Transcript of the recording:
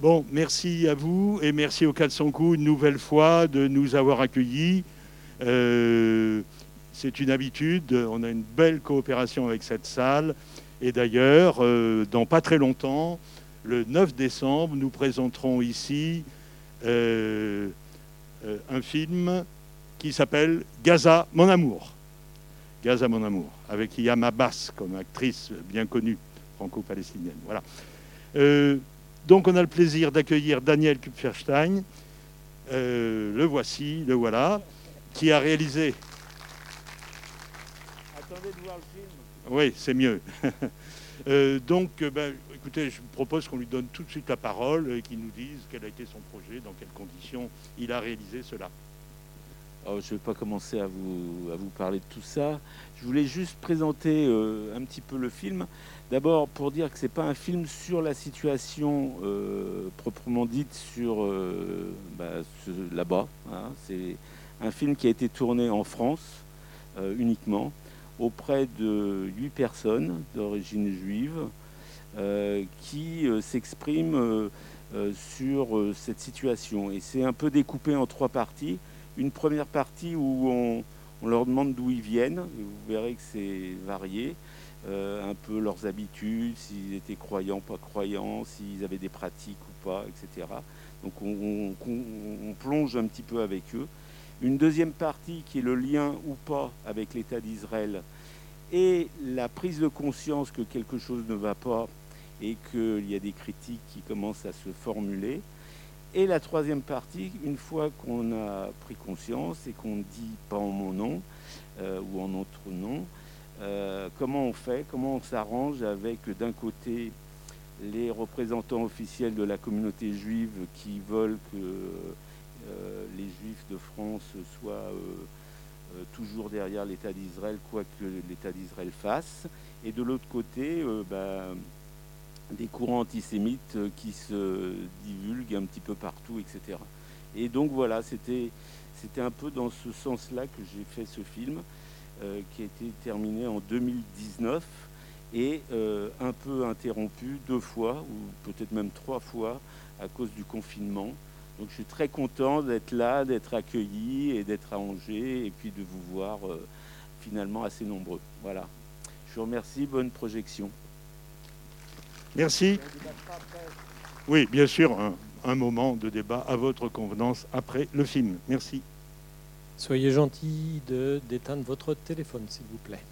Bon, merci à vous et merci au 400 coups une nouvelle fois de nous avoir accueillis. Euh, c'est une habitude, on a une belle coopération avec cette salle. Et d'ailleurs, euh, dans pas très longtemps, le 9 décembre, nous présenterons ici euh, un film qui s'appelle Gaza, mon amour. Gaza, mon amour, avec Yama Bass comme actrice bien connue franco-palestinienne. Voilà. Donc on a le plaisir d'accueillir Daniel Kupferstein. Euh, le voici, le voilà, qui a réalisé. Attendez de voir le film. Oui, c'est mieux. Euh, donc, euh, ben, écoutez, je vous propose qu'on lui donne tout de suite la parole et qu'il nous dise quel a été son projet, dans quelles conditions il a réalisé cela. Je ne vais pas commencer à vous, parler de tout ça. Je voulais juste présenter un petit peu le film. D'abord, pour dire que c'est pas un film sur la situation euh, proprement dite sur euh, bah, là-bas. Hein. C'est un film qui a été tourné en France euh, uniquement auprès de huit personnes d'origine juive qui s'expriment sur cette situation. Et c'est un peu découpé en trois parties. Une première partie où on, leur demande d'où ils viennent, et vous verrez que c'est varié. Euh, un peu leurs habitudes, s'ils étaient croyants, pas croyants, s'ils avaient des pratiques ou pas, etc. Donc on, plonge un petit peu avec eux. Une deuxième partie qui est le lien ou pas avec l'État d'Israël et la prise de conscience que quelque chose ne va pas et qu'il y a des critiques qui commencent à se formuler. Et la troisième partie, une fois qu'on a pris conscience et qu'on dit pas en mon nom euh, ou en notre nom, euh, comment on fait, comment on s'arrange avec d'un côté les représentants officiels de la communauté juive qui veulent que euh, les juifs de France soient toujours derrière l'État d'Israël, quoi que l'État d'Israël fasse, et de l'autre côté, bah, des courants antisémites qui se divulguent un petit peu partout, etc. Et donc voilà, c'était un peu dans ce sens-là que j'ai fait ce film. Euh, qui a été terminé en 2019 et euh, un peu interrompu deux fois, ou peut-être même trois fois, à cause du confinement. Donc je suis très content d'être là, d'être accueilli et d'être à Angers et puis de vous voir euh, finalement assez nombreux. Voilà. Je vous remercie, bonne projection. Merci. Oui, bien sûr, un moment de débat à votre convenance après le film. Merci. Soyez gentil d'éteindre votre téléphone, s'il vous plaît.